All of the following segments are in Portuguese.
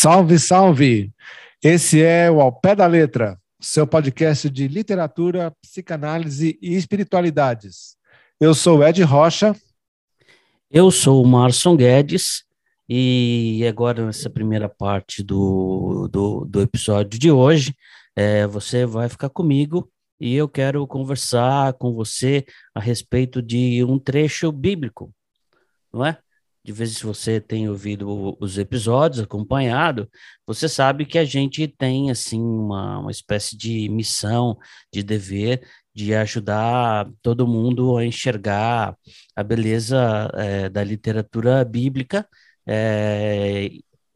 Salve, salve! Esse é o Ao Pé da Letra, seu podcast de literatura, psicanálise e espiritualidades. Eu sou Ed Rocha. Eu sou o Marson Guedes e agora nessa primeira parte do, do, do episódio de hoje, é, você vai ficar comigo e eu quero conversar com você a respeito de um trecho bíblico, não é? De vez se você tem ouvido os episódios, acompanhado, você sabe que a gente tem, assim, uma, uma espécie de missão, de dever, de ajudar todo mundo a enxergar a beleza é, da literatura bíblica, é,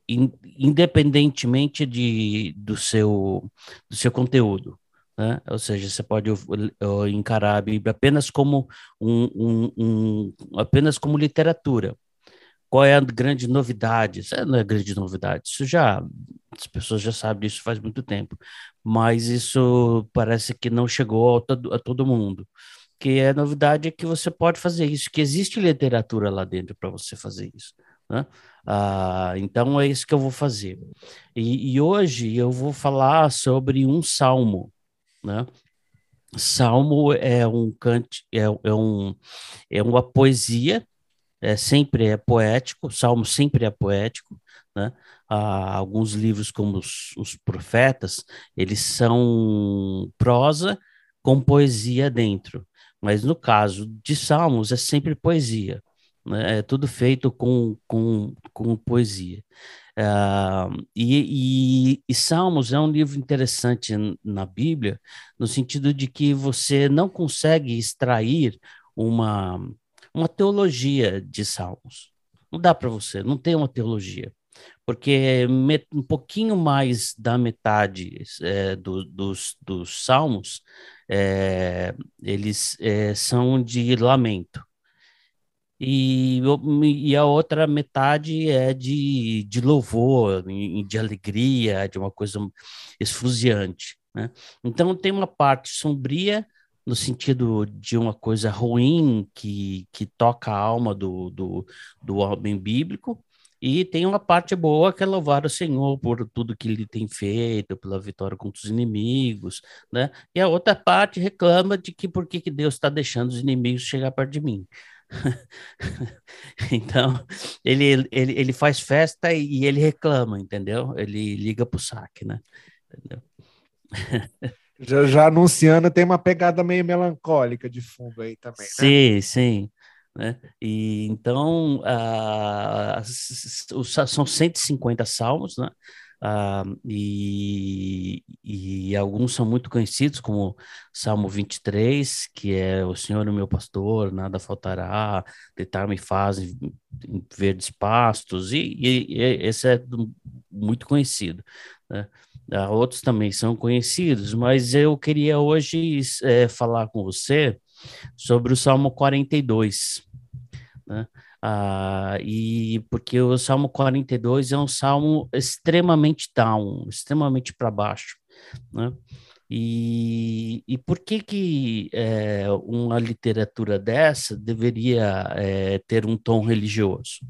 in, independentemente de, do, seu, do seu conteúdo. Né? Ou seja, você pode encarar a Bíblia apenas como um, um, um apenas como literatura, qual é a grande novidade? Isso não é grande novidade, isso já, as pessoas já sabem disso faz muito tempo, mas isso parece que não chegou a todo, mundo. Que a novidade é que você pode fazer isso, que existe literatura lá dentro para você fazer isso. Né? Ah, então é isso que eu vou fazer. E, e hoje eu vou falar sobre um salmo, né? Salmo é um cante, é, é, um, é uma poesia é, sempre é poético, o Salmo sempre é poético, né? Há alguns livros como os, os Profetas, eles são prosa com poesia dentro, mas no caso de Salmos é sempre poesia, né? É tudo feito com, com, com poesia. Uh, e, e, e, Salmos é um livro interessante na Bíblia, no sentido de que você não consegue extrair uma, uma teologia de Salmos. Não dá para você, não tem uma teologia. Porque um pouquinho mais da metade é, do, dos, dos Salmos, é, eles é, são de lamento. E, e, a outra metade é de, de louvor, de alegria, de uma coisa esfuziante. Né? Então tem uma parte sombria no sentido de uma coisa ruim que, que toca a alma do, do, do homem bíblico, e tem uma parte boa que é louvar o Senhor por tudo que ele tem feito, pela vitória contra os inimigos, né? E a outra parte reclama de que por que, que Deus está deixando os inimigos chegar perto de mim. então, ele, ele, ele faz festa e ele reclama, entendeu? Ele liga pro saque, né? Entendeu? Já, já anunciando, tem uma pegada meio melancólica de fundo aí também, né? Sim, sim. Né? E então uh, são 150 salmos, né? Uh, e, e, alguns são muito conhecidos, como Salmo 23, que é o Senhor é o meu pastor, nada faltará, deitar-me faz em verdes pastos, e, e, e, esse é muito conhecido. Né? Uh, outros também são conhecidos, mas eu queria hoje é, falar com você sobre o Salmo 42, né? Ah, e porque o Salmo 42 é um salmo extremamente down, extremamente para baixo, né? E, e por que que é, uma literatura dessa deveria é, ter um tom religioso?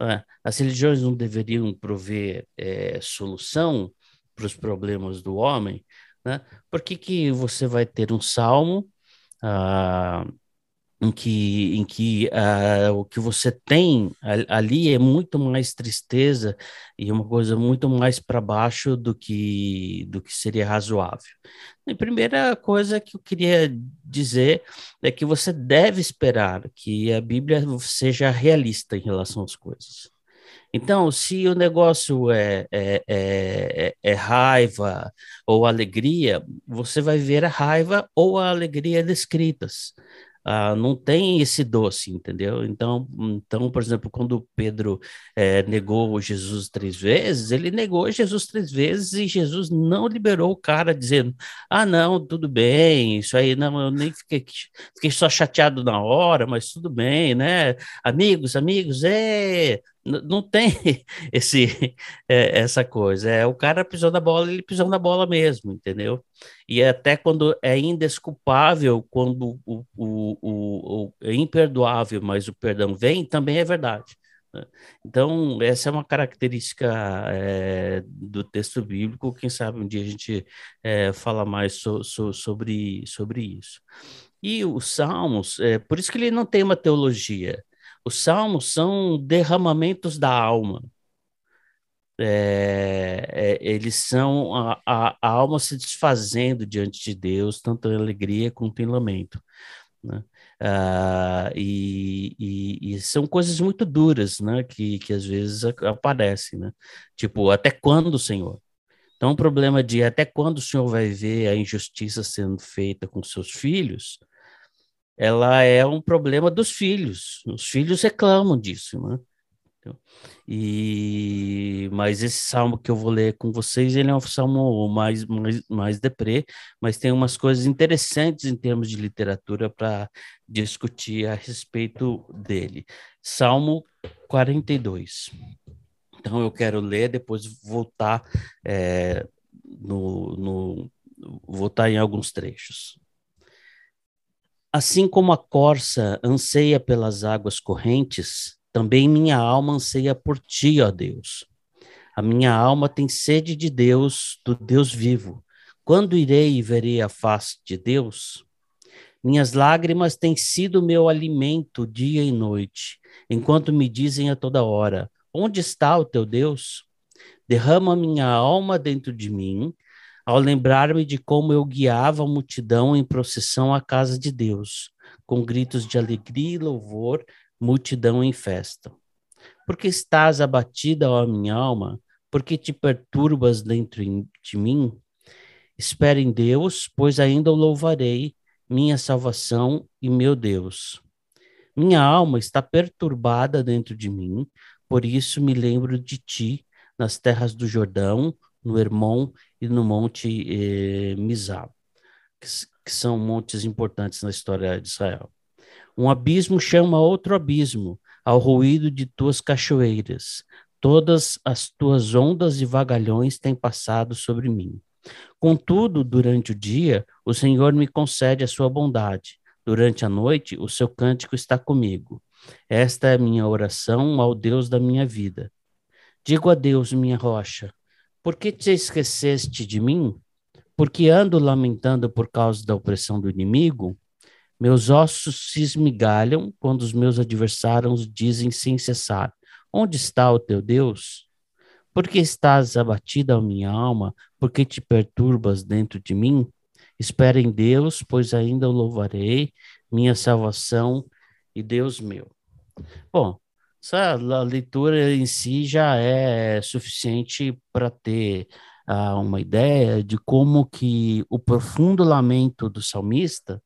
É, as religiões não deveriam prover é, solução para os problemas do homem, né? Por que, que você vai ter um salmo ah, em que, em que ah, o que você tem ali é muito mais tristeza e uma coisa muito mais para baixo do que, do que seria razoável? A primeira coisa que eu queria dizer é que você deve esperar que a Bíblia seja realista em relação às coisas. Então, se o negócio é, é, é, é, raiva ou alegria, você vai ver a raiva ou a alegria descritas. Ah, não tem esse doce, entendeu? Então, então por exemplo, quando Pedro é, negou Jesus três vezes, ele negou Jesus três vezes e Jesus não liberou o cara dizendo: Ah, não, tudo bem, isso aí não, eu nem fiquei, fiquei só chateado na hora, mas tudo bem, né? Amigos, amigos, é, não tem esse é, essa coisa. É o cara pisou na bola, ele pisou na bola mesmo, entendeu? E até quando é indesculpável, quando o, o, o, o é imperdoável, mas o perdão vem, também é verdade. Né? Então, essa é uma característica é, do texto bíblico. Quem sabe um dia a gente é, fala mais so, so, sobre, sobre isso. E os salmos, é, por isso que ele não tem uma teologia. Os salmos são derramamentos da alma. É, é, eles são a, a, a, alma se desfazendo diante de Deus, tanto em alegria quanto em lamento. Né? Uh, e, e, e, são coisas muito duras, né? Que, que às vezes aparecem, né? Tipo, até quando, Senhor? Então, o problema de até quando o Senhor vai ver a injustiça sendo feita com seus filhos, ela é um problema dos filhos. Os filhos reclamam disso, né? E mas esse salmo que eu vou ler com vocês, ele é um salmo mais mais, mais deprê, mas tem umas coisas interessantes em termos de literatura para discutir a respeito dele. Salmo 42. Então eu quero ler, depois voltar é, no, no voltar em alguns trechos. Assim como a corça anseia pelas águas correntes, também minha alma anseia por ti, ó Deus. A minha alma tem sede de Deus, do Deus vivo. Quando irei e verei a face de Deus? Minhas lágrimas têm sido meu alimento dia e noite, enquanto me dizem a toda hora: Onde está o teu Deus? Derrama minha alma dentro de mim, ao lembrar-me de como eu guiava a multidão em procissão à casa de Deus, com gritos de alegria e louvor multidão em festa. Porque estás abatida, ó minha alma? Porque te perturbas dentro de mim? Espere em Deus, pois ainda o louvarei, minha salvação e meu Deus. Minha alma está perturbada dentro de mim, por isso me lembro de ti nas terras do Jordão, no Hermon e no Monte eh, Mizab, que, que são montes importantes na história de Israel. Um abismo chama outro abismo, ao ruído de tuas cachoeiras. Todas as tuas ondas e vagalhões têm passado sobre mim. Contudo, durante o dia, o Senhor me concede a sua bondade. Durante a noite, o seu cântico está comigo. Esta é a minha oração ao Deus da minha vida. Digo a Deus, minha rocha, por que te esqueceste de mim? Porque ando lamentando por causa da opressão do inimigo? Meus ossos se esmigalham quando os meus adversários dizem sem cessar: Onde está o teu Deus? Por que estás abatida, minha alma? Por que te perturbas dentro de mim? Espera em Deus, pois ainda o louvarei, minha salvação e Deus meu. Bom, essa leitura em si já é suficiente para ter uh, uma ideia de como que o profundo lamento do salmista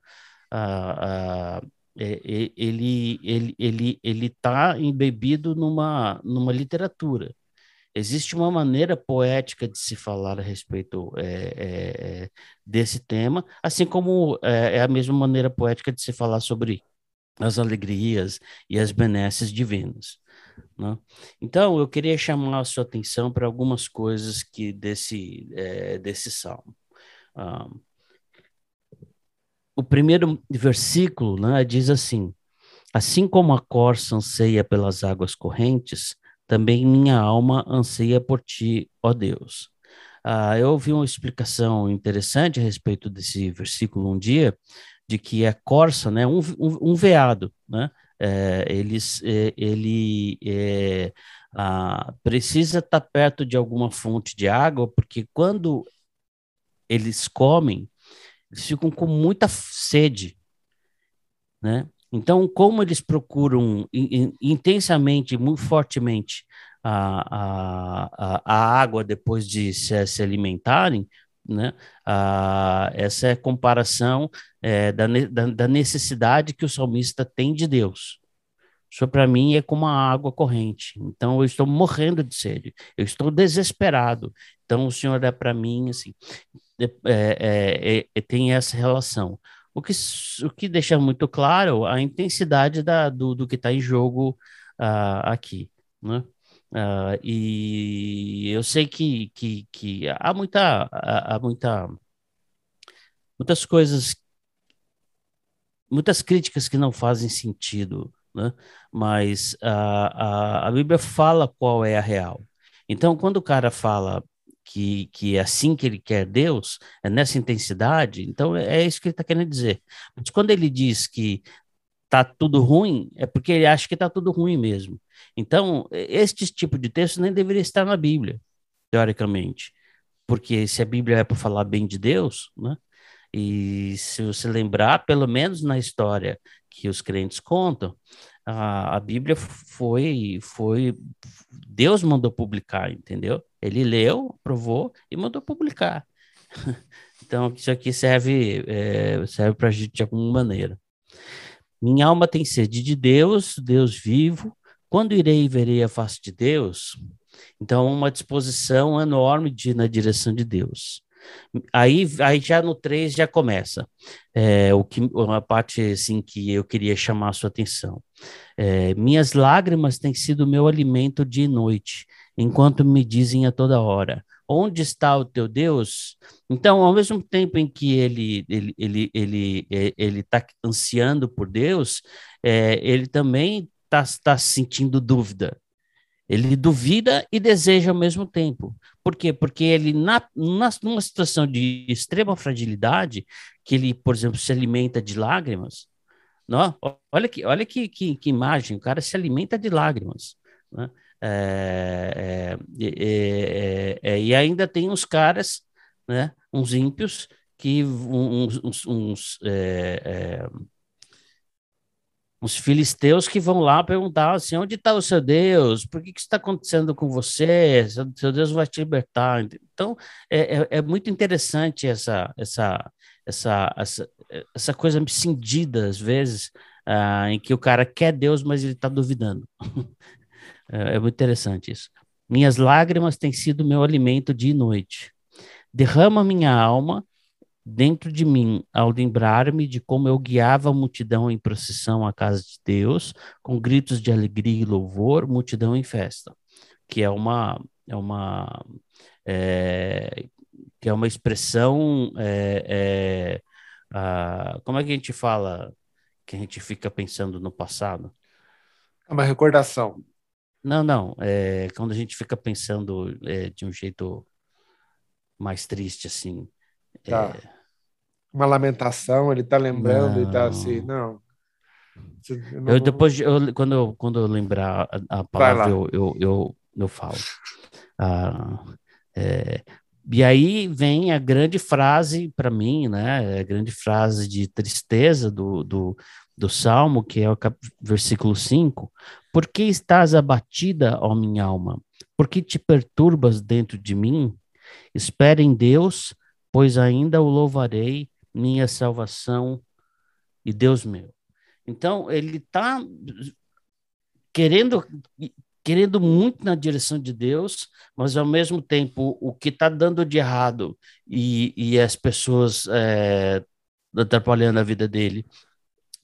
ah, ah, ele ele ele ele está embebido numa numa literatura. Existe uma maneira poética de se falar a respeito é, é, desse tema assim como é, é, a mesma maneira poética de se falar sobre as alegrias e as benesses divinas né? então eu queria chamar a sua atenção para algumas coisas que desse é, desse salmo ah, o primeiro versículo né, diz assim: Assim como a corça anseia pelas águas correntes, também minha alma anseia por ti, ó Deus. Ah, eu ouvi uma explicação interessante a respeito desse versículo um dia, de que a corça, né, um, um, um veado, né, é, eles, é, ele é, ah, precisa estar perto de alguma fonte de água, porque quando eles comem, eles ficam com muita sede, né? Então, como eles procuram in, intensamente, muito fortemente a, a, a água depois de se, se alimentarem, né? Ah, essa é a comparação é, da, da, da, necessidade que o salmista tem de Deus. Isso para mim é como uma água corrente. Então eu estou morrendo de sede, eu estou desesperado. Então o Senhor é para mim assim. É é, é, é, tem essa relação. O que, o que deixa muito claro a intensidade da, do, do que está em jogo uh, aqui. Né? Uh, e eu sei que, que, que há muita há muita muitas coisas muitas críticas que não fazem sentido né? mas a, a, a Bíblia fala qual é a real. Então, quando o cara fala que, que é assim que ele quer Deus, é nessa intensidade, então é, é isso que ele está querendo dizer. Mas quando ele diz que tá tudo ruim, é porque ele acha que tá tudo ruim mesmo. Então, este tipo de texto nem deveria estar na Bíblia, teoricamente. Porque se a Bíblia é para falar bem de Deus, né? E se você lembrar, pelo menos na história que os crentes contam, a, a Bíblia foi, foi. Deus mandou publicar, entendeu? Ele leu, provou e mandou publicar. então, isso aqui serve, é, serve para a gente de alguma maneira. Minha alma tem sede de Deus, Deus vivo. Quando irei e verei a face de Deus? Então, uma disposição enorme de na direção de Deus. Aí, aí já no 3 já começa é, o que, uma parte assim que eu queria chamar a sua atenção. É, Minhas lágrimas têm sido meu alimento dia e noite, enquanto me dizem a toda hora: Onde está o teu Deus? Então, ao mesmo tempo em que ele ele ele ele é, ele está ansiando por Deus, é, ele também está tá sentindo dúvida. Ele duvida e deseja ao mesmo tempo. Por quê? Porque ele, na, na, numa situação de extrema fragilidade, que ele, por exemplo, se alimenta de lágrimas, não? olha, que, olha que, que, que imagem, o cara se alimenta de lágrimas. Né? É, é, é, e ainda tem uns caras, né, uns ímpios, que uns, uns, uns uns filisteus que vão lá perguntar assim, onde está o seu Deus? Por que, que está acontecendo com você? Seu, Deus vai te libertar. Então, é, é, é, muito interessante essa, essa, essa, essa, essa coisa cindida, às vezes, uh, em que o cara quer Deus, mas ele está duvidando. é, é muito interessante isso. Minhas lágrimas têm sido meu alimento dia e noite. Derrama minha alma dentro de mim ao lembrar-me de como eu guiava a multidão em procissão à casa de Deus, com gritos de alegria e louvor, multidão em festa, que é uma é uma é, que é uma expressão é, é, como é que a gente fala que a gente fica pensando no passado? É uma recordação. Não, não. É quando a gente fica pensando é, de um jeito mais triste, assim. Tá. É, uma lamentação, ele está lembrando não. e está assim, não. não. Eu depois, eu, quando, eu, quando eu lembrar a, a palavra, eu, eu, eu, eu, falo. Ah, é, e aí vem a grande frase para mim, né? A grande frase de tristeza do, do, do Salmo, que é o cap... versículo 5. Por que estás abatida, ó minha alma? Por que te perturbas dentro de mim? Espere em Deus, pois ainda o louvarei minha salvação e Deus meu. Então, ele está querendo, querendo muito na direção de Deus, mas ao mesmo tempo o que está dando de errado e, e as pessoas é, atrapalhando a vida dele,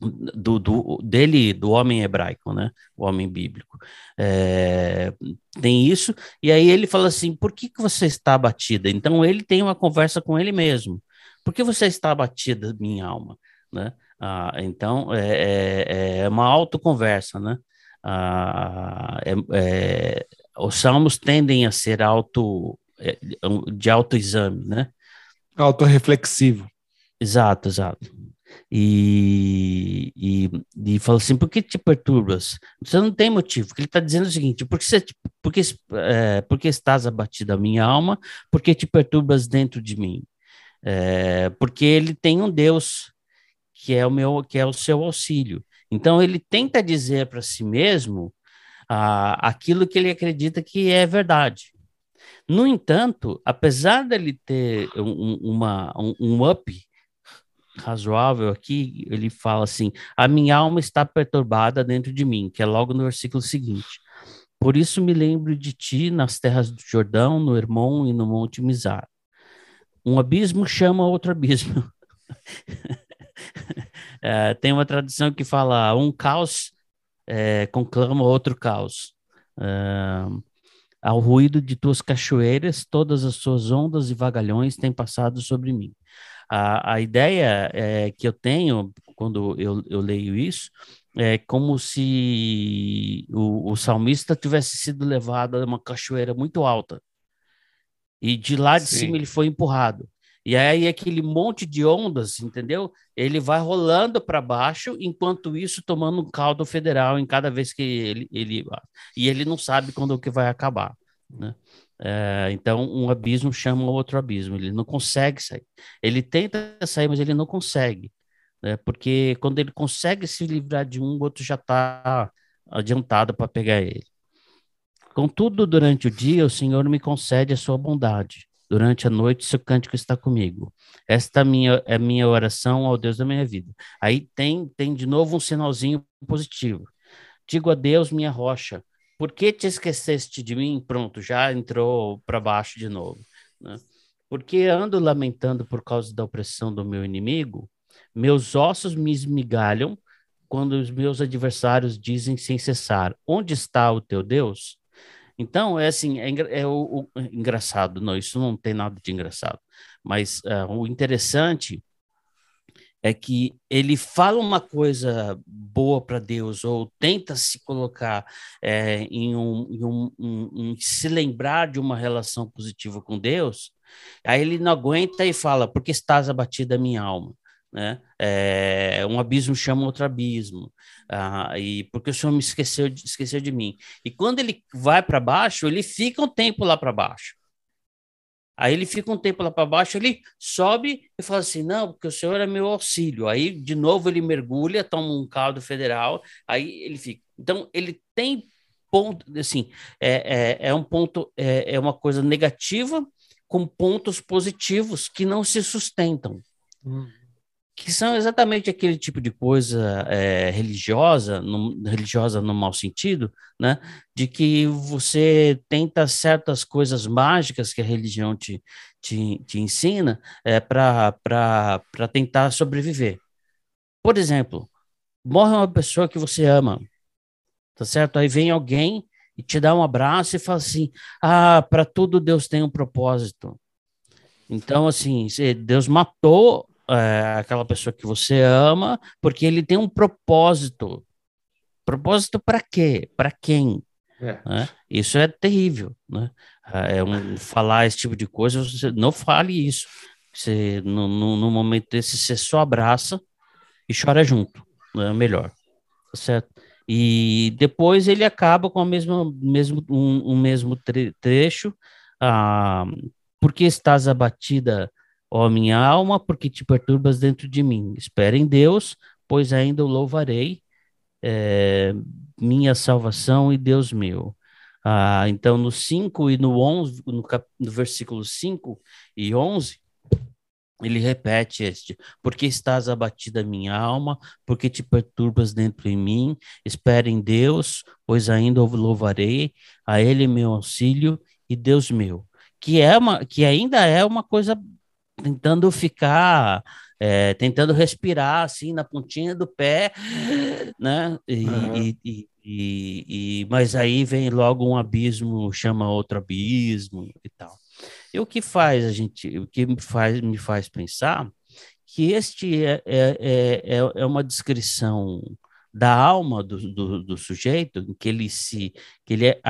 do, do, dele, do homem hebraico, né? O homem bíblico. É, tem isso, e aí ele fala assim: por que, que você está abatida? Então ele tem uma conversa com ele mesmo. Por que você está abatida, minha alma? Né? Ah, então, é, é, é uma autoconversa, né? Ah, é, é, os salmos tendem a ser auto, é, de autoexame, né? Autoreflexivo. Exato, exato. E, e, e fala assim, por que te perturbas? Você não tem motivo, porque ele está dizendo o seguinte, por que, você, por, que, é, por que estás abatida a minha alma, por que te perturbas dentro de mim? É, porque ele tem um Deus que é o meu, que é o seu auxílio. Então ele tenta dizer para si mesmo ah, aquilo que ele acredita que é verdade. No entanto, apesar dele ter um, uma, um, um up razoável aqui, ele fala assim: a minha alma está perturbada dentro de mim, que é logo no versículo seguinte. Por isso me lembro de ti nas terras do Jordão, no Hermon e no Monte Mizar. Um abismo chama outro abismo. é, tem uma tradução que fala um caos é, conclama outro caos. É, ao ruído de tuas cachoeiras, todas as suas ondas e vagalhões têm passado sobre mim. A, a ideia é, que eu tenho quando eu, eu leio isso é como se o, o salmista tivesse sido levado a uma cachoeira muito alta. E de lá de Sim. cima ele foi empurrado. E aí aquele monte de ondas, entendeu? Ele vai rolando para baixo, enquanto isso tomando um caldo federal em cada vez que ele, ele e ele não sabe quando que vai acabar, né? É, então um abismo chama outro abismo, ele não consegue sair. Ele tenta sair, mas ele não consegue, né? Porque quando ele consegue se livrar de um, o outro já está adiantado para pegar ele. Contudo, durante o dia, o Senhor me concede a sua bondade Durante a noite, seu cântico está comigo. Esta é minha, é minha oração ao Deus da minha vida. Aí tem, tem de novo um sinalzinho positivo. Digo a Deus, minha rocha, por que te esqueceste de mim? Pronto, já entrou para baixo de novo. Né? Porque ando lamentando por causa da opressão do meu inimigo, meus ossos me esmigalham quando os meus adversários dizem sem cessar: Onde está o teu Deus? Então, é assim, é, é o, o, engraçado, não, isso não tem nada de engraçado, mas uh, o interessante é que ele fala uma coisa boa para Deus ou tenta se colocar é, em, um, em um, um, um, se lembrar de uma relação positiva com Deus, aí ele não aguenta e fala, porque estás abatida a minha alma né? É, um abismo chama outro abismo, ah, e porque o Senhor me esqueceu de, esqueceu de mim. E quando ele vai para baixo, ele fica um tempo lá para baixo. Aí ele fica um tempo lá para baixo, ele sobe e fala assim: não, porque o Senhor é meu auxílio. Aí de novo ele mergulha, toma um caldo federal, aí ele fica. Então ele tem ponto, assim, é, é, é um ponto, é, é uma coisa negativa com pontos positivos que não se sustentam. Hum que são exatamente aquele tipo de coisa é, religiosa, no, religiosa no mau sentido, né? De que você tenta certas coisas mágicas que a religião te, te, te ensina é, para tentar sobreviver. Por exemplo, morre uma pessoa que você ama, tá certo? Aí vem alguém e te dá um abraço e fala assim: ah, para tudo Deus tem um propósito. Então, assim, Deus matou é, aquela pessoa que você ama, porque ele tem um propósito. Propósito para quê? Para quem? É. Né? Isso é terrível, né? É um, falar esse tipo de coisa, você não fale isso. Você, no, no, no momento desse, você só abraça e chora junto, né? Melhor, tá certo? E depois ele acaba com o mesmo, mesmo, um, um mesmo trecho, ah, porque estás abatida Ó minha alma, porque te perturbas dentro de mim. Espera em Deus, pois ainda o louvarei, é, minha salvação e Deus meu. Ah, então, no 5 e no 11, no, no versículo 5 e 11, ele repete este: Porque estás abatida minha alma, porque te perturbas dentro de mim, espera em Deus, pois ainda o louvarei, a Ele meu auxílio e Deus meu. Que, é uma, que ainda é uma coisa tentando ficar, é, tentando respirar assim na pontinha do pé, né? E, uhum. e, e, e, mas aí vem logo um abismo, chama outro abismo e tal. E o que faz a gente, o que me faz, me faz pensar que este é, é, é, é, é uma descrição da alma do, do, do, sujeito, em que ele se, que ele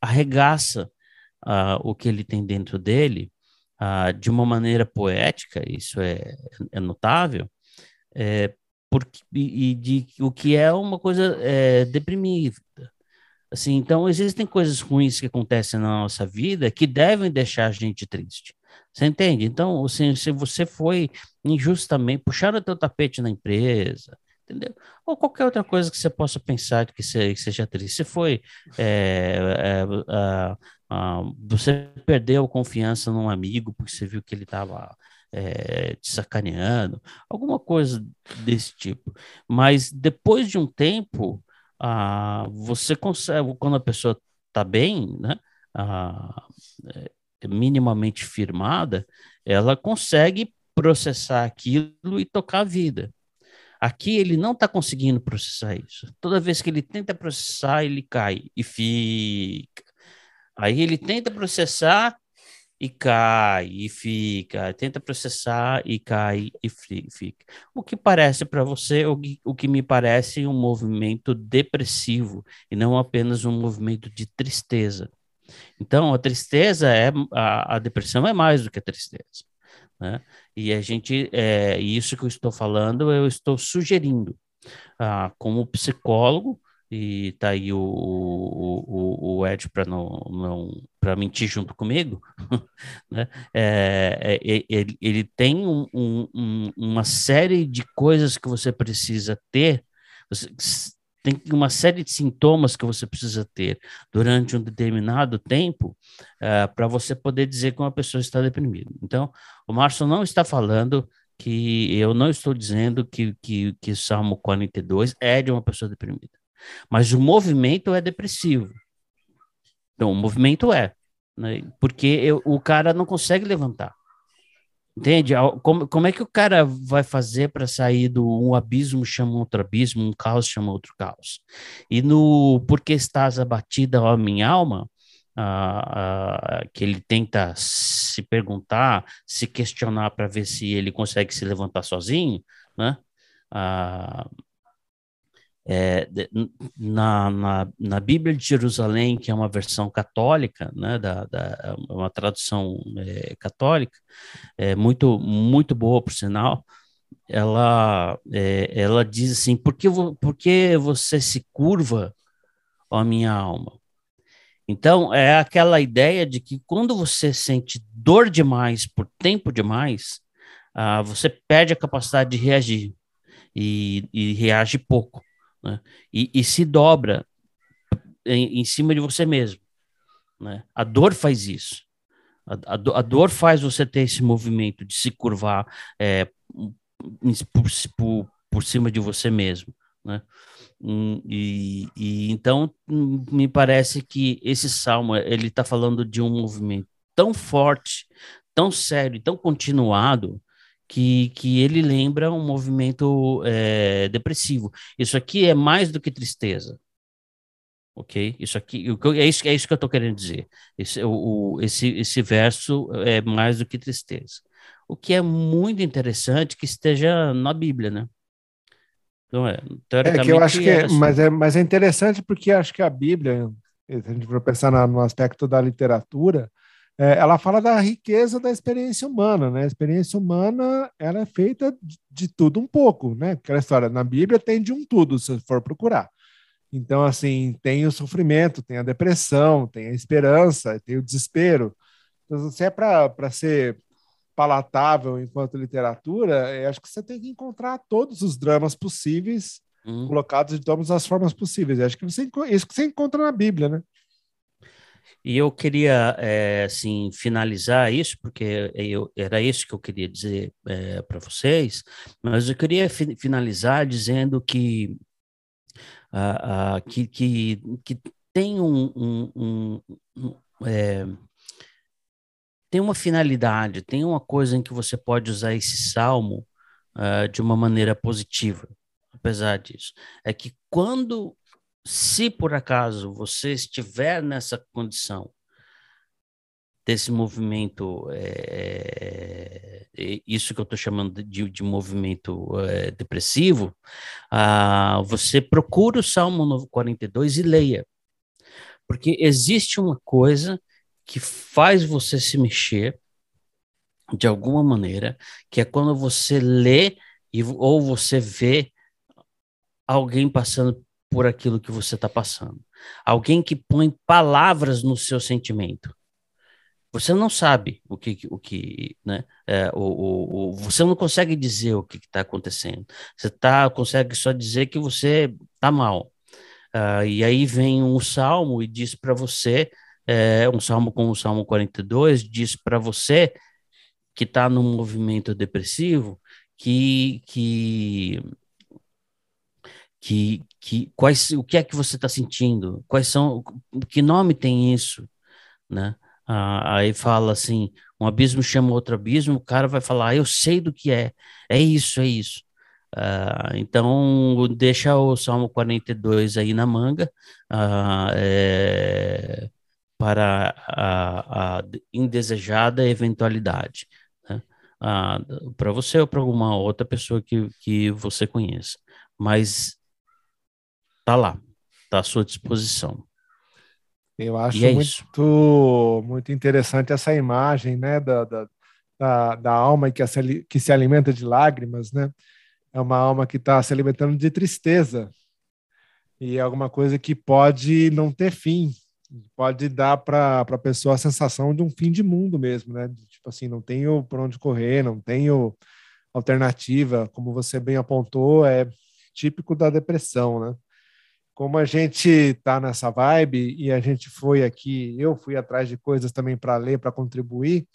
arregaça uh, o que ele tem dentro dele, ah, de uma maneira poética, isso é, é notável, é, porque, e, de o que é uma coisa é, deprimida. Assim, então, existem coisas ruins que acontecem na nossa vida que devem deixar a gente triste. Você entende? Então, assim, se você foi injustamente, puxaram o teu tapete na empresa, entendeu? Ou qualquer outra coisa que você possa pensar que, seja triste. Se foi é, é, você perdeu confiança num amigo porque você viu que ele estava é, te sacaneando, alguma coisa desse tipo. Mas depois de um tempo, você consegue, quando a pessoa está bem, né, minimamente firmada, ela consegue processar aquilo e tocar a vida. Aqui ele não está conseguindo processar isso. Toda vez que ele tenta processar, ele cai e fica Aí ele tenta processar e cai e fica, tenta processar e cai e fica. O que parece para você, o que, o que me parece um movimento depressivo e não apenas um movimento de tristeza. Então, a tristeza é a, a depressão é mais do que a tristeza, né? E a gente, é, isso que eu estou falando, eu estou sugerindo, ah, como psicólogo, e tá aí o, o, o Ed para não, não para mentir junto comigo, né? É, é, ele, ele tem um, um, uma série de coisas que você precisa ter, você, tem uma série de sintomas que você precisa ter durante um determinado tempo uh, para você poder dizer que uma pessoa está deprimida. Então, o Márcio não está falando que eu não estou dizendo que, que, que o Salmo 42 é de uma pessoa deprimida. Mas o movimento é depressivo. Então, o movimento é, né? porque eu, o cara não consegue levantar. Entende? Como, como é que o cara vai fazer para sair do um abismo chama outro abismo, um caos chama outro caos? E no Porque Estás Abatida, ó minha alma, ah, ah, que ele tenta se perguntar, se questionar para ver se ele consegue se levantar sozinho, né? Ah, é, na, na, na, Bíblia de Jerusalém, que é uma versão católica, né, da, da uma tradução é, católica, é muito, muito boa, por sinal, ela, é, ela diz assim, por que, por que você se curva, ó minha alma? Então, é aquela ideia de que quando você sente dor demais por tempo demais, ah, você perde a capacidade de reagir e, e reage pouco né? e, e, se dobra em, em, cima de você mesmo. Né? A dor faz isso. A, a, a, dor faz você ter esse movimento de se curvar é, por, por, por cima de você mesmo. Né? Hum, e, e, então me parece que esse salmo ele está falando de um movimento tão forte, tão sério, tão continuado que, que ele lembra um movimento é, depressivo. Isso aqui é mais do que tristeza. Ok? Isso aqui é isso, é isso que eu estou querendo dizer. Esse, o, esse, esse verso é mais do que tristeza. O que é muito interessante que esteja na Bíblia, né? Então, é, é que eu acho que, é, assim. mas, é, mas é interessante porque acho que a Bíblia, se a gente for pensar no aspecto da literatura, é, ela fala da riqueza da experiência humana, né? A experiência humana ela é feita de, de, tudo um pouco, né? Aquela história na Bíblia tem de um tudo, se for procurar. Então, assim, tem o sofrimento, tem a depressão, tem a esperança, tem o desespero. Então, se é para ser palatável enquanto literatura, eu acho que você tem que encontrar todos os dramas possíveis, hum. colocados de todas as formas possíveis. Eu acho que você, isso que você encontra na Bíblia, né? E eu queria, é, assim, finalizar isso, porque eu, era isso que eu queria dizer é, para vocês, mas eu queria fi finalizar dizendo que, uh, que, que, que, tem um, um, um, um é, tem uma finalidade, tem uma coisa em que você pode usar esse salmo uh, de uma maneira positiva, apesar disso. É que quando se por acaso você estiver nessa condição desse movimento, é, isso que eu estou chamando de, de movimento é, depressivo, ah, você procura o Salmo 42 e leia, porque existe uma coisa que faz você se mexer de alguma maneira, que é quando você lê e, ou você vê alguém passando por aquilo que você está passando. Alguém que põe palavras no seu sentimento. Você não sabe o que, o que, né? É, o, o, o, você não consegue dizer o que está acontecendo. Você tá, consegue só dizer que você está mal. Uh, e aí vem um salmo e diz para você, é, um salmo como o Salmo 42, diz para você que está num movimento depressivo que, que que, que quais, o que é que você está sentindo? Quais são, que nome tem isso, né? Ah, aí fala assim, um abismo chama outro abismo, o cara vai falar, ah, eu sei do que é, é isso, é isso. Ah, então, deixa o Salmo 42 aí na manga, ah, é, para a, a indesejada eventualidade. Né? Ah, para você ou para alguma outra pessoa que, que você conheça. Mas tá lá, tá à sua disposição. Eu acho é muito, muito interessante essa imagem né, da, da, da, da alma que, que se alimenta de lágrimas, né? É uma alma que está se alimentando de tristeza. E é alguma coisa que pode não ter fim, pode dar para a pessoa a sensação de um fim de mundo mesmo, né? Tipo assim, não tenho por onde correr, não tenho alternativa, como você bem apontou, é típico da depressão, né? Como a gente está nessa vibe e a gente foi aqui, eu fui atrás de coisas também para ler, para contribuir,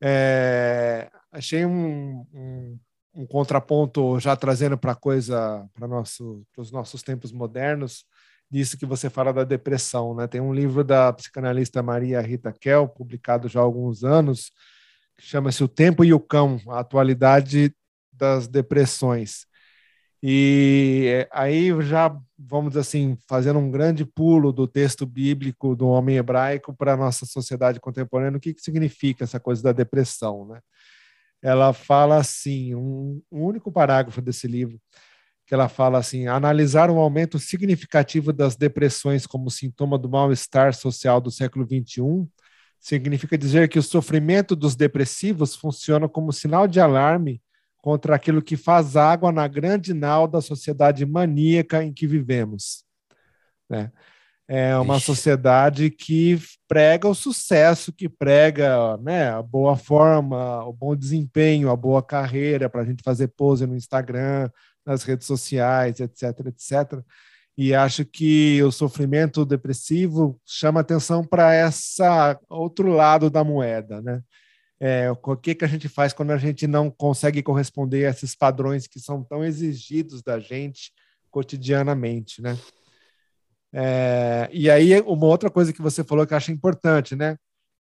é, achei um, um, um, contraponto já trazendo para coisa para nosso, os nossos tempos modernos disso que você fala da depressão, né? Tem um livro da psicanalista Maria Rita Kell, publicado já há alguns anos, que chama-se O Tempo e o Cão: A Atualidade das Depressões. E é, aí já vamos assim fazendo um grande pulo do texto bíblico do homem hebraico para a nossa sociedade contemporânea, o que, que significa essa coisa da depressão, né? Ela fala assim, um, um único parágrafo desse livro, que ela fala assim: analisar um aumento significativo das depressões como sintoma do mal-estar social do século XXI significa dizer que o sofrimento dos depressivos funciona como sinal de alarme contra aquilo que faz água na grande nau da sociedade maníaca em que vivemos. Né? É uma Ixi. sociedade que prega o sucesso, que prega né, a boa forma, o bom desempenho, a boa carreira para a gente fazer pose no Instagram, nas redes sociais, etc, etc. E acho que o sofrimento depressivo chama atenção para essa outro lado da moeda, né? É, o que, que a gente faz quando a gente não consegue corresponder a esses padrões que são tão exigidos da gente cotidianamente, né? É, e aí, uma outra coisa que você falou que eu acho importante, né?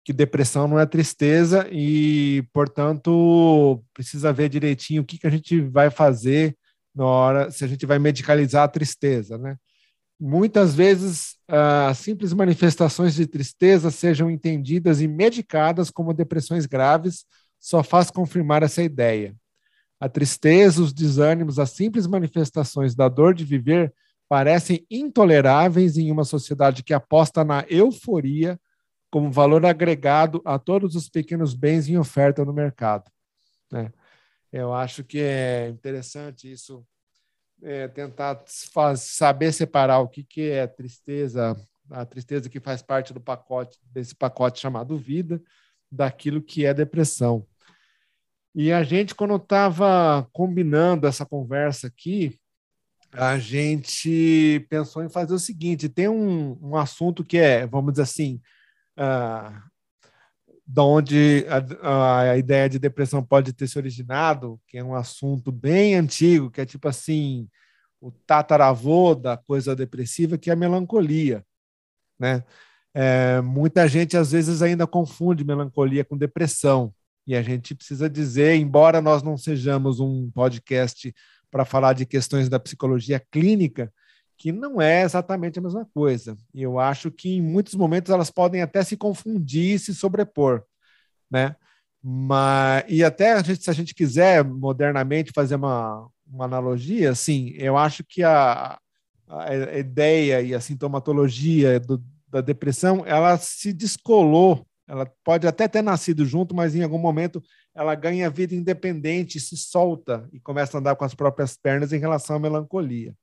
Que depressão não é tristeza e, portanto, precisa ver direitinho o que, que a gente vai fazer na hora, se a gente vai medicalizar a tristeza, né? Muitas vezes, as simples manifestações de tristeza sejam entendidas e medicadas como depressões graves, só faz confirmar essa ideia. A tristeza, os desânimos, as simples manifestações da dor de viver parecem intoleráveis em uma sociedade que aposta na euforia como valor agregado a todos os pequenos bens em oferta no mercado. Né? Eu acho que é interessante isso é, tentar faz, saber separar o que, que é tristeza, a tristeza que faz parte do pacote, desse pacote chamado vida, daquilo que é depressão. E a gente, quando estava combinando essa conversa aqui, a gente pensou em fazer o seguinte: tem um, um assunto que é, vamos dizer assim, uh, da onde a, a, ideia de depressão pode ter se originado, que é um assunto bem antigo, que é tipo assim, o tataravô da coisa depressiva, que é a melancolia, né? É, muita gente às vezes ainda confunde melancolia com depressão, e a gente precisa dizer, embora nós não sejamos um podcast para falar de questões da psicologia clínica, que não é exatamente a mesma coisa. E eu acho que em muitos momentos elas podem até se confundir e se sobrepor, né? Mas, e até a gente, se a gente quiser modernamente fazer uma, uma analogia, assim, eu acho que a, a ideia e a sintomatologia do, da depressão, ela se descolou, ela pode até ter nascido junto, mas em algum momento ela ganha vida independente, se solta e começa a andar com as próprias pernas em relação à melancolia.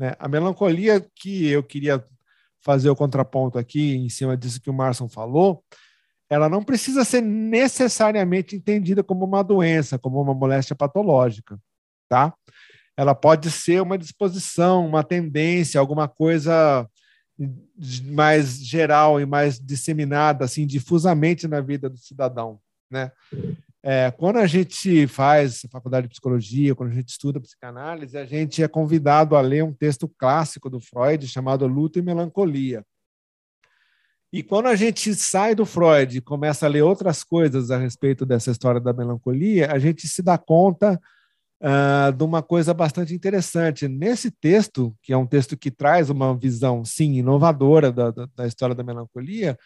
Né? A melancolia que eu queria fazer o contraponto aqui em cima disso que o Marson falou, ela não precisa ser necessariamente entendida como uma doença, como uma moléstia patológica, tá? Ela pode ser uma disposição, uma tendência, alguma coisa mais geral e mais disseminada, assim, difusamente na vida do cidadão, né? É, quando a gente faz faculdade de psicologia, quando a gente estuda psicanálise, a gente é convidado a ler um texto clássico do Freud chamado Luta e Melancolia. E quando a gente sai do Freud e começa a ler outras coisas a respeito dessa história da melancolia, a gente se dá conta uh, de uma coisa bastante interessante. Nesse texto, que é um texto que traz uma visão, sim, inovadora da, da, da história da melancolia,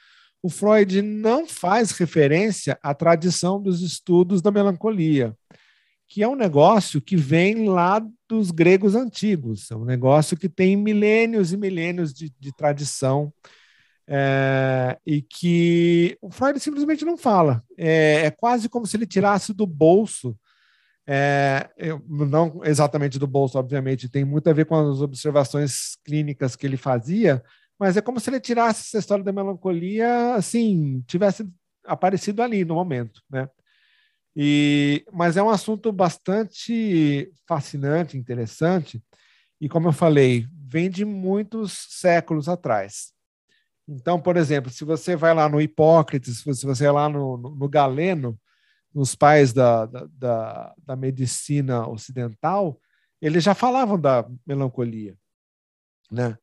o Freud não faz referência à tradição dos estudos da melancolia, que é um negócio que vem lá dos gregos antigos, é um negócio que tem milênios e milênios de, de tradição é, e que o Freud simplesmente não fala. É, é, quase como se ele tirasse do bolso, é, não exatamente do bolso, obviamente, tem muito a ver com as observações clínicas que ele fazia, mas é como se ele tirasse essa história da melancolia, assim, tivesse aparecido ali no momento, né? E, mas é um assunto bastante fascinante, interessante, e como eu falei, vem de muitos séculos atrás. Então, por exemplo, se você vai lá no Hipócrates, se você vai lá no, no, no Galeno, nos pais da, da, da, da, medicina ocidental, eles já falavam da melancolia. Né?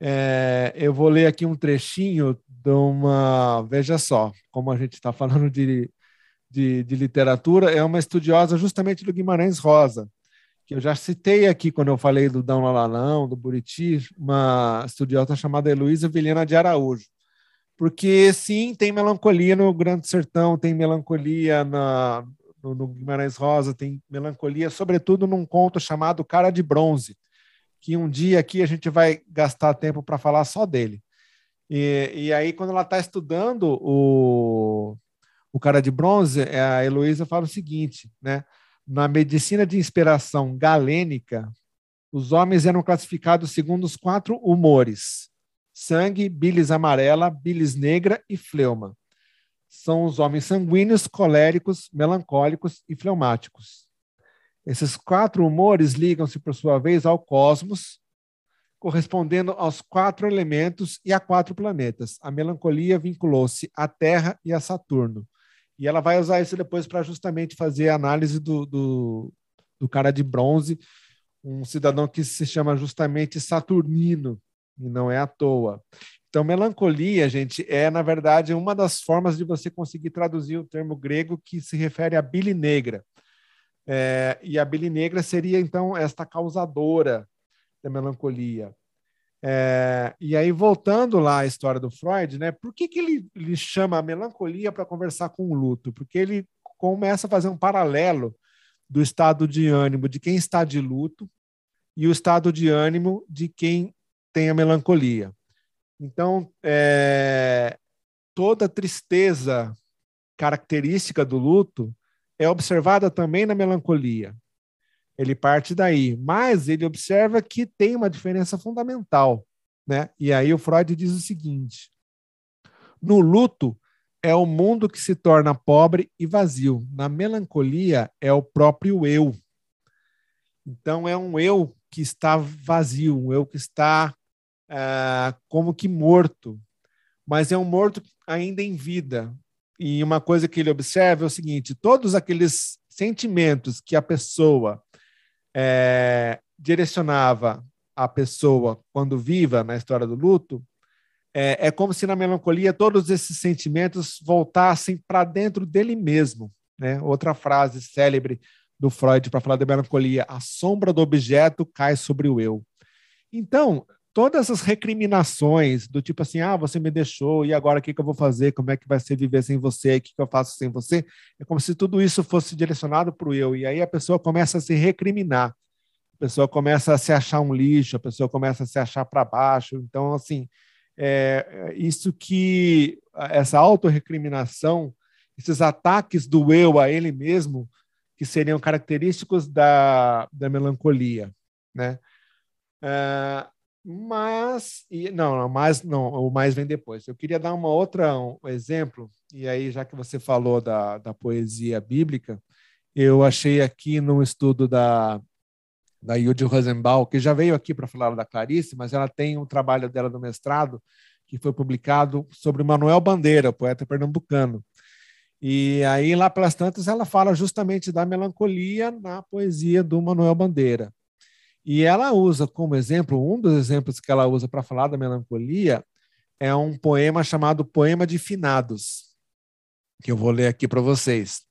É, eu vou ler aqui um trechinho de uma. Veja só, como a gente está falando de, de, de, literatura, é uma estudiosa justamente do Guimarães Rosa, que eu já citei aqui quando eu falei do Dão Lalalão, do Buriti, uma estudiosa chamada Heloísa Vilhena de Araújo. Porque, sim, tem melancolia no Grande Sertão, tem melancolia na, no, no Guimarães Rosa, tem melancolia, sobretudo num conto chamado Cara de Bronze, que um dia aqui a gente vai gastar tempo para falar só dele. E, e aí, quando ela está estudando o, o cara de bronze, a Heloísa fala o seguinte, né? Na medicina de inspiração galênica, os homens eram classificados segundo os quatro humores: sangue, bilis amarela, bilis negra e fleuma. São os homens sanguíneos, coléricos, melancólicos e fleumáticos. Esses quatro humores ligam-se, por sua vez, ao cosmos, correspondendo aos quatro elementos e a quatro planetas. A melancolia vinculou-se à Terra e a Saturno. E ela vai usar isso depois para justamente fazer a análise do, do, do, cara de bronze, um cidadão que se chama justamente Saturnino, e não é à toa. Então, melancolia, gente, é, na verdade, uma das formas de você conseguir traduzir o termo grego que se refere à bile negra. É, e a bile negra seria, então, esta causadora da melancolia. É, e aí, voltando lá à história do Freud, né, por que, que ele, ele chama a melancolia para conversar com o luto? Porque ele começa a fazer um paralelo do estado de ânimo de quem está de luto e o estado de ânimo de quem tem a melancolia. Então, é, toda tristeza característica do luto é observada também na melancolia. Ele parte daí, mas ele observa que tem uma diferença fundamental, né? E aí o Freud diz o seguinte: no luto é o mundo que se torna pobre e vazio. Na melancolia é o próprio eu. Então é um eu que está vazio, um eu que está é, como que morto, mas é um morto ainda em vida, e uma coisa que ele observa é o seguinte: todos aqueles sentimentos que a pessoa é, direcionava à pessoa quando viva na história do luto, é, é como se na melancolia todos esses sentimentos voltassem para dentro dele mesmo. Né? Outra frase célebre do Freud para falar da melancolia: a sombra do objeto cai sobre o eu. Então, todas essas recriminações do tipo assim, ah, você me deixou, e agora o que, que eu vou fazer? Como é que vai ser viver sem você? O que, que eu faço sem você? É como se tudo isso fosse direcionado para o eu. E aí a pessoa começa a se recriminar, a pessoa começa a se achar um lixo, a pessoa começa a se achar para baixo. Então, assim, é, isso que essa autorrecriminação, esses ataques do eu a ele mesmo, que seriam característicos da, da melancolia, né? Uh, mas, e, não, não, não, o mais vem depois. Eu queria dar uma outra um exemplo, e aí, já que você falou da, da poesia bíblica, eu achei aqui num estudo da, da Yudi Rosenbaum, que já veio aqui para falar da Clarice, mas ela tem um trabalho dela no mestrado, que foi publicado sobre Manuel Bandeira, poeta pernambucano. E aí, lá pelas tantas, ela fala justamente da melancolia na poesia do Manuel Bandeira. E ela usa como exemplo, um dos exemplos que ela usa para falar da melancolia é um poema chamado Poema de Finados, que eu vou ler aqui para vocês.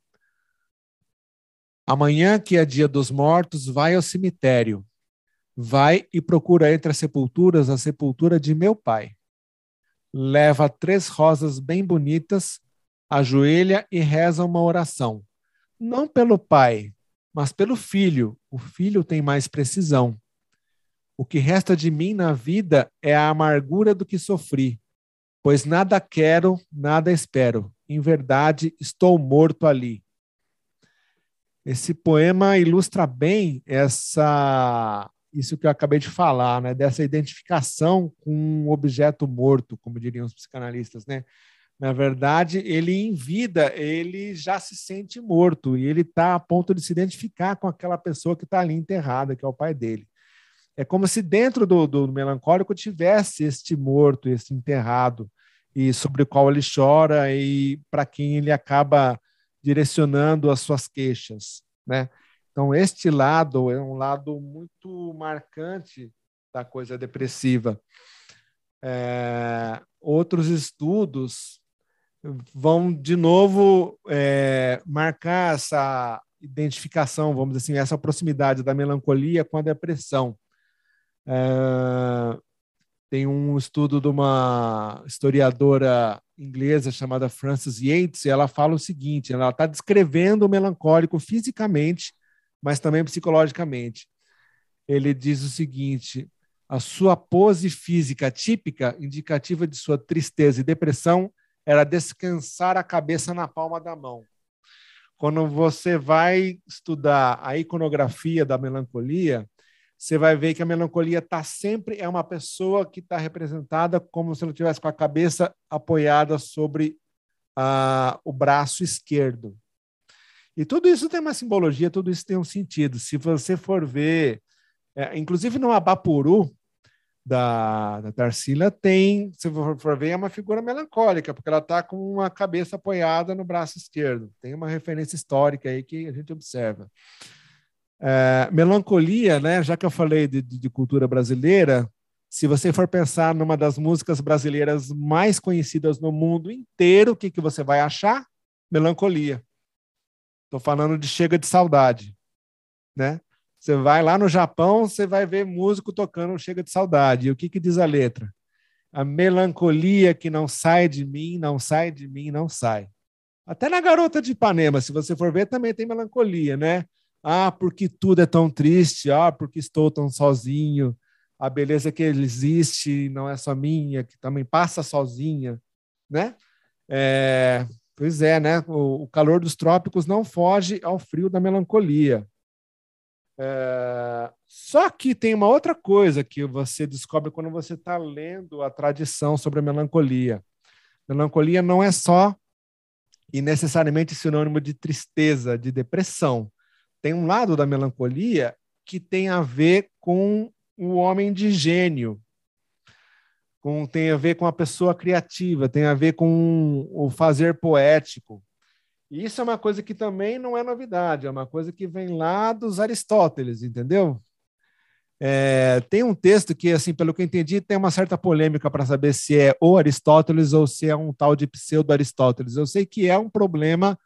Amanhã, que é dia dos mortos, vai ao cemitério. Vai e procura entre as sepulturas a sepultura de meu pai. leva três rosas bem bonitas, ajoelha e reza uma oração. Não pelo pai, mas pelo filho. O filho tem mais precisão. O que resta de mim na vida é a amargura do que sofri, pois nada quero, nada espero. Em verdade, estou morto ali. Esse poema ilustra bem essa isso que eu acabei de falar, né, dessa identificação com um objeto morto, como diriam os psicanalistas, né? Na verdade, ele em vida, ele já se sente morto e ele está a ponto de se identificar com aquela pessoa que está ali enterrada, que é o pai dele. É como se dentro do, do melancólico tivesse este morto, este enterrado, e sobre o qual ele chora e para quem ele acaba direcionando as suas queixas, né? Então, este lado é um lado muito marcante da coisa depressiva. É, outros estudos vão, de novo, é, marcar essa identificação, vamos dizer assim, essa proximidade da melancolia com a depressão. É, tem um estudo de uma historiadora inglesa chamada Frances Yates, e ela fala o seguinte: ela está descrevendo o melancólico fisicamente mas também psicologicamente. Ele diz o seguinte: a sua pose física típica, indicativa de sua tristeza e depressão, era descansar a cabeça na palma da mão. Quando você vai estudar a iconografia da melancolia, você vai ver que a melancolia está sempre é uma pessoa que está representada como se ela tivesse com a cabeça apoiada sobre o braço esquerdo. E tudo isso tem uma simbologia, tudo isso tem um sentido. Se você for ver, é, inclusive no Abapuru, da, da Tarsila, tem, se for, ver, é uma figura melancólica, porque ela está com uma cabeça apoiada no braço esquerdo. Tem uma referência histórica aí que a gente observa. É, melancolia, né? Já que eu falei de, de, cultura brasileira, se você for pensar numa das músicas brasileiras mais conhecidas no mundo inteiro, o que, que você vai achar? Melancolia. Estou falando de Chega de Saudade, né? Você vai lá no Japão, você vai ver músico tocando Chega de Saudade. E o que, que diz a letra? A melancolia que não sai de mim, não sai de mim, não sai. Até na Garota de Ipanema, se você for ver, também tem melancolia, né? Ah, porque tudo é tão triste, ah, porque estou tão sozinho, a beleza que existe não é só minha, que também passa sozinha, né? É, Pois é, né? O, o calor dos trópicos não foge ao frio da melancolia. É... Só que tem uma outra coisa que você descobre quando você está lendo a tradição sobre a melancolia. Melancolia não é só e necessariamente sinônimo de tristeza, de depressão. Tem um lado da melancolia que tem a ver com o homem de gênio, com, tem a ver com a pessoa criativa, tem a ver com o fazer poético. E isso é uma coisa que também não é novidade, é uma coisa que vem lá dos Aristóteles, entendeu? É, tem um texto que, assim, pelo que eu entendi, tem uma certa polêmica para saber se é o Aristóteles ou se é um tal de pseudo-Aristóteles. Eu sei que é um problema,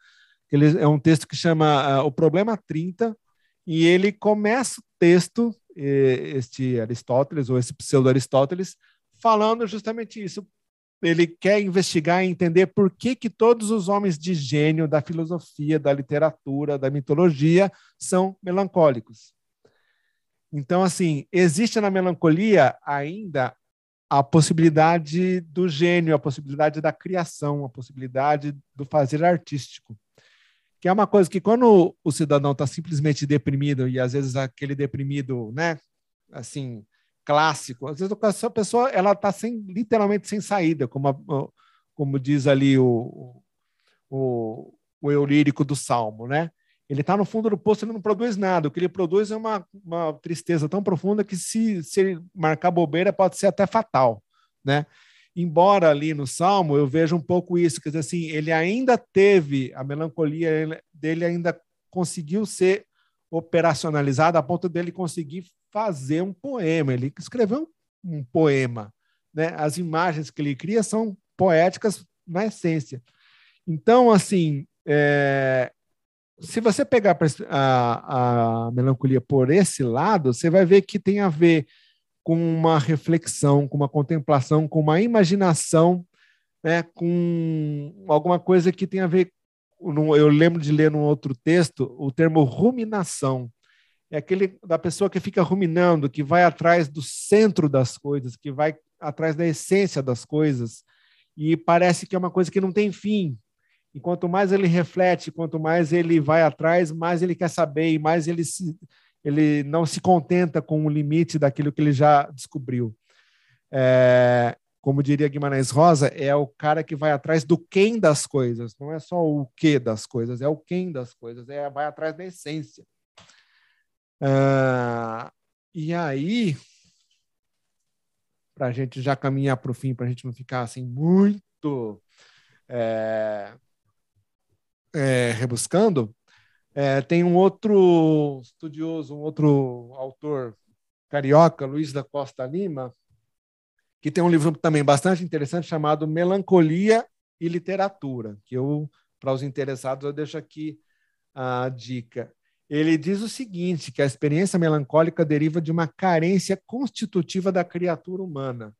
ele, é um texto que chama uh, O Problema 30, e ele começa o texto, este Aristóteles, ou esse pseudo-Aristóteles, falando justamente isso. Ele quer investigar e entender por que, que todos os homens de gênio da filosofia, da literatura, da mitologia são melancólicos. Então, assim, existe na melancolia ainda a possibilidade do gênio, a possibilidade da criação, a possibilidade do fazer artístico. Que é uma coisa que quando o cidadão está simplesmente deprimido, e às vezes aquele deprimido, né, assim, clássico. Às vezes a pessoa ela está sem, literalmente sem saída, como, a, como diz ali o, o, o eurírico do Salmo, né? Ele está no fundo do poço, ele não produz nada. O que ele produz é uma, uma tristeza tão profunda que se, se ele marcar bobeira pode ser até fatal, né? Embora ali no Salmo eu vejo um pouco isso, quer dizer assim, ele ainda teve a melancolia dele ainda conseguiu ser operacionalizada a ponto dele conseguir fazer um poema. Ele escreveu um, poema. Né? As imagens que ele cria são poéticas na essência. Então, assim, é, se você pegar a, a, melancolia por esse lado, você vai ver que tem a ver com uma reflexão, com uma contemplação, com uma imaginação, né, com alguma coisa que tem a ver. Eu lembro de ler num outro texto o termo ruminação. É aquele da pessoa que fica ruminando, que vai atrás do centro das coisas, que vai atrás da essência das coisas, e parece que é uma coisa que não tem fim. E quanto mais ele reflete, quanto mais ele vai atrás, mais ele quer saber e mais ele se, ele não se contenta com o limite daquilo que ele já descobriu. É, como diria Guimarães Rosa, é o cara que vai atrás do quem das coisas, não é só o que das coisas, é o quem das coisas, é vai atrás da essência. É, e aí, para a gente já caminhar para o fim, para a gente não ficar assim muito é, é, rebuscando, é, tem um outro estudioso, um outro autor carioca, Luiz da Costa Lima, que tem um livro também bastante interessante chamado Melancolia e Literatura, que eu, para os interessados, eu deixo aqui a dica. Ele diz o seguinte, que a experiência melancólica deriva de uma carência constitutiva da criatura humana.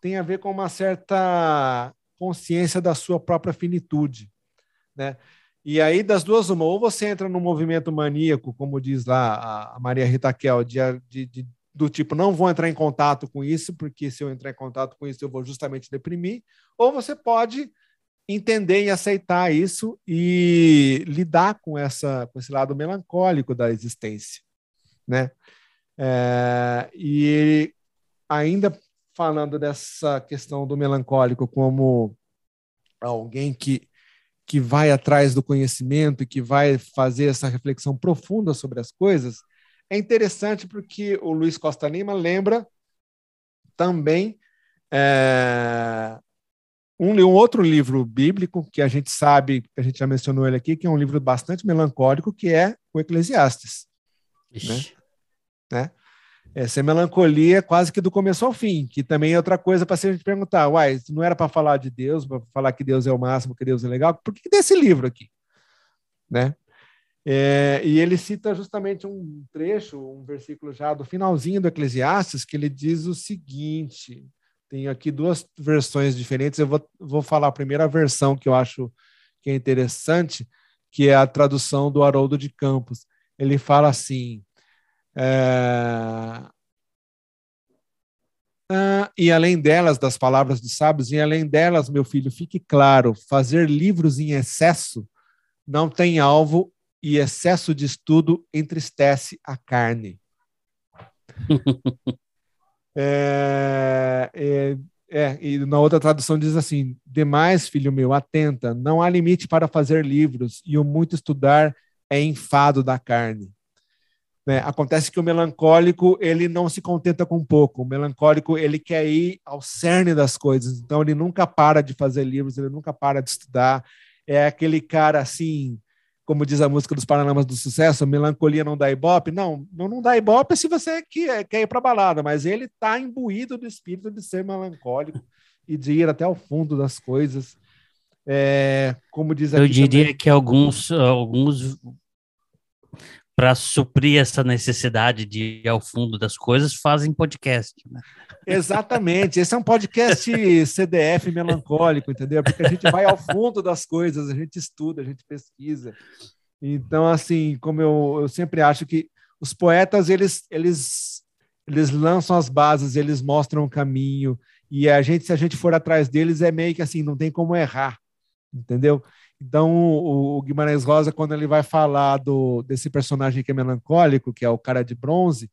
Tem a ver com uma certa consciência da sua própria finitude, né? E aí, das duas, uma, ou você entra no movimento maníaco, como diz lá a Maria Rita Kel, de, de, de, do tipo, não vou entrar em contato com isso, porque se eu entrar em contato com isso, eu vou justamente deprimir, ou você pode entender e aceitar isso e lidar com, essa, com esse lado melancólico da existência, né? É, e ainda falando dessa questão do melancólico como alguém que que vai atrás do conhecimento e que vai fazer essa reflexão profunda sobre as coisas, é interessante porque o Luiz Costa Lima lembra também é, um, um, outro livro bíblico que a gente sabe, que a gente já mencionou ele aqui, que é um livro bastante melancólico, que é o Eclesiastes. Né? né? Essa melancolia quase que do começo ao fim, que também é outra coisa para a gente perguntar, uai, não era para falar de Deus, para falar que Deus é o máximo, que Deus é legal, por que desse livro aqui? Né? É, e ele cita justamente um trecho, um versículo já do finalzinho do Eclesiastes, que ele diz o seguinte: tenho aqui duas versões diferentes, eu vou, vou falar a primeira versão que eu acho que é interessante, que é a tradução do Haroldo de Campos. Ele fala assim: é... Ah, e além delas, das palavras dos sábios, e além delas, meu filho, fique claro: fazer livros em excesso não tem alvo e excesso de estudo entristece a carne. é, é, é, e na outra tradução diz assim: demais, filho meu, atenta, não há limite para fazer livros, e o muito estudar é enfado da carne. Né? Acontece que o melancólico ele não se contenta com pouco. O melancólico ele quer ir ao cerne das coisas. Então ele nunca para de fazer livros, ele nunca para de estudar. É aquele cara assim, como diz a música dos Paralamas do Sucesso, melancolia não dá ibope. Não, não, dá ibope se você quer, quer ir para balada, mas ele está imbuído do espírito de ser melancólico e de ir até o fundo das coisas. É, como diz Eu diria também, que alguns, alguns para suprir essa necessidade de ir ao fundo das coisas, fazem podcast. Né? Exatamente. Esse é um podcast CDF melancólico, entendeu? Porque a gente vai ao fundo das coisas, a gente estuda, a gente pesquisa. Então, assim, como eu, eu sempre acho que os poetas, eles, eles, eles lançam as bases, eles mostram o caminho, e a gente, se a gente for atrás deles, é meio que assim, não tem como errar, entendeu? Então, o, o Guimarães Rosa, quando ele vai falar do, desse personagem que é melancólico, que é o cara de bronze,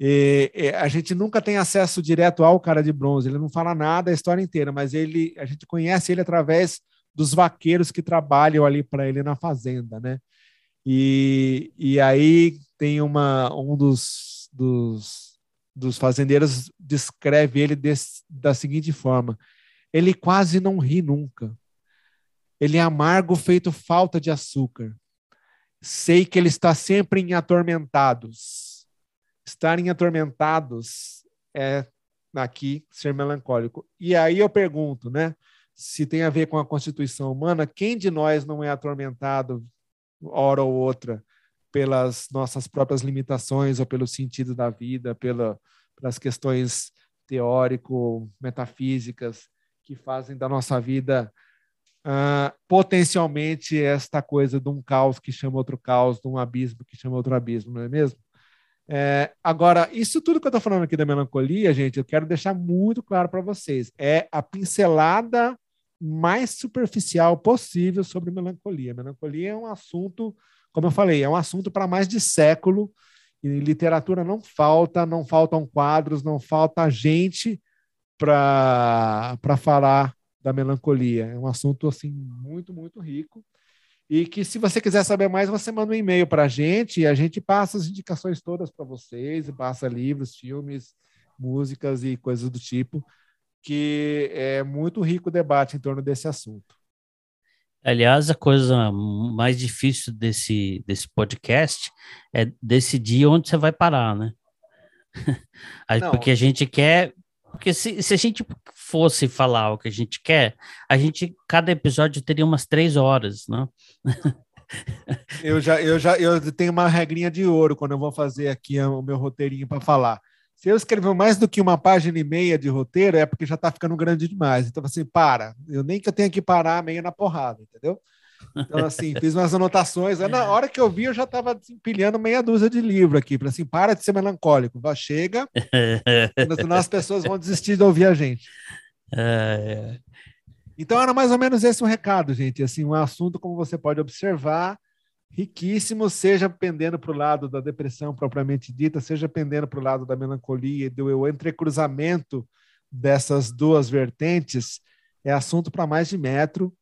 e, e, a gente nunca tem acesso direto ao cara de bronze, ele não fala nada a história inteira, mas ele, a gente conhece ele através dos vaqueiros que trabalham ali para ele na fazenda, né? E, e aí tem uma, um dos, dos, dos fazendeiros descreve ele desse, da seguinte forma: ele quase não ri nunca. Ele é amargo, feito falta de açúcar. Sei que ele está sempre em atormentados. Estar em atormentados é aqui ser melancólico. E aí eu pergunto, né? Se tem a ver com a constituição humana, quem de nós não é atormentado, hora ou outra, pelas nossas próprias limitações ou pelo sentido da vida, pela, para as questões teórico, metafísicas, que fazem da nossa vida uh, potencialmente esta coisa de um caos que chama outro caos, de um abismo que chama outro abismo, não é mesmo? É, agora, isso tudo que eu estou falando aqui da melancolia, gente, eu quero deixar muito claro para vocês. É a pincelada mais superficial possível sobre melancolia. Melancolia é um assunto, como eu falei, é um assunto para mais de século. E literatura não falta, não faltam quadros, não falta gente para falar da melancolia. É um assunto assim muito, muito rico. E que se você quiser saber mais, você manda um e-mail para a gente e a gente passa as indicações todas para vocês, passa livros, filmes, músicas e coisas do tipo, que é muito rico o debate em torno desse assunto. Aliás, a coisa mais difícil desse, desse podcast é decidir onde você vai parar, né? Porque a gente quer porque se, se a gente fosse falar o que a gente quer, a gente, cada episódio teria umas três horas, né? eu já, eu já eu tenho uma regrinha de ouro quando eu vou fazer aqui o meu roteirinho para falar. Se eu escrever mais do que uma página e meia de roteiro, é porque já está ficando grande demais. Então, assim, para. Eu nem que eu tenha que parar meio na porrada, entendeu? Então, assim, fiz umas anotações. Na hora que eu vi, eu já estava empilhando meia dúzia de livro aqui. Para assim, para de ser melancólico. Chega, senão as pessoas vão desistir de ouvir a gente. É, é. Então, era mais ou menos esse o recado, gente. Assim, um assunto, como você pode observar, riquíssimo, seja pendendo para o lado da depressão propriamente dita, seja pendendo para o lado da melancolia e do entrecruzamento dessas duas vertentes, é assunto para mais de metro.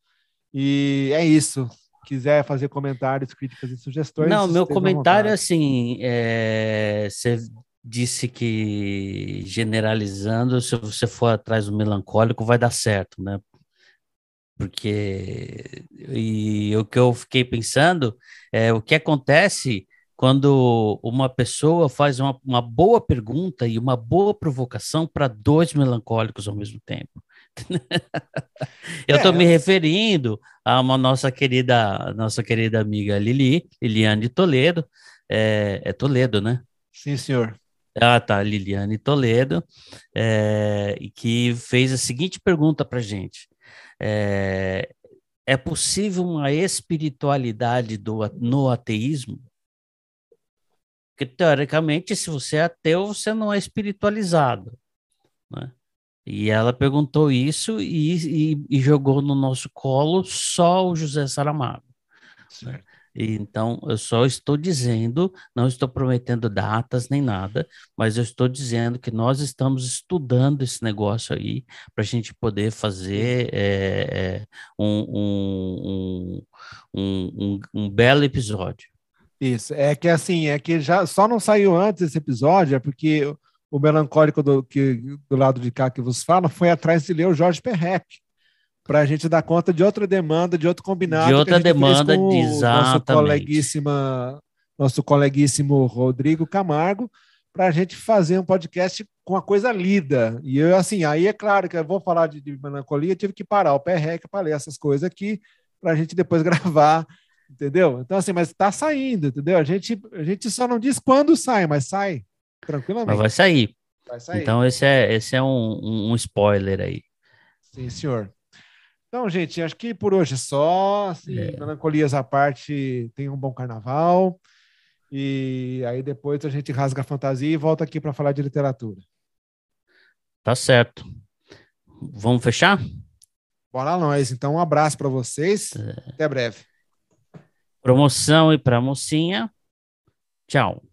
E é isso. Quiser fazer comentários, críticas e sugestões. Não, meu comentário é assim: é... você disse que generalizando, se você for atrás do melancólico, vai dar certo, né? Porque e o que eu fiquei pensando é o que acontece quando uma pessoa faz uma, uma boa pergunta e uma boa provocação para dois melancólicos ao mesmo tempo. Eu estou é. me referindo a uma nossa querida, nossa querida amiga Lili, Liliane Toledo. É, é Toledo, né? Sim, senhor. Ah, tá, Liliane Toledo, é, que fez a seguinte pergunta para gente: é, é possível uma espiritualidade do, no ateísmo? Porque, teoricamente, se você é ateu, você não é espiritualizado. Né? E ela perguntou isso e, e, e, jogou no nosso colo só o José Saramago. Certo. Então, eu só estou dizendo, não estou prometendo datas nem nada, mas eu estou dizendo que nós estamos estudando esse negócio aí para a gente poder fazer é, um, um, um, um, belo episódio. Isso, é que assim, é que já só não saiu antes esse episódio, é porque o melancólico do, que, do lado de cá que vos fala foi atrás de ler o Jorge Perrec, para a gente dar conta de outra demanda, de outro combinado. De outra demanda, com Nosso coleguíssima, nosso coleguíssimo Rodrigo Camargo, para a gente fazer um podcast com a coisa lida. E eu, assim, aí é claro que eu vou falar de, de melancolia, tive que parar o Perrec para ler essas coisas aqui, para a gente depois gravar entendeu? Então, assim, mas está saindo, entendeu? A gente, a gente só não diz quando sai, mas sai. Tranquilamente. Mas vai sair. Vai sair. Então, esse é, esse é um, um spoiler aí. Sim, senhor. Então, gente, acho que por hoje é só. Assim, é. Melancolias à parte, tenha um bom carnaval. E aí depois a gente rasga a fantasia e volta aqui para falar de literatura. Tá certo. Vamos fechar? Bora nós. Então, um abraço para vocês. É. Até breve. Promoção e para mocinha. Tchau.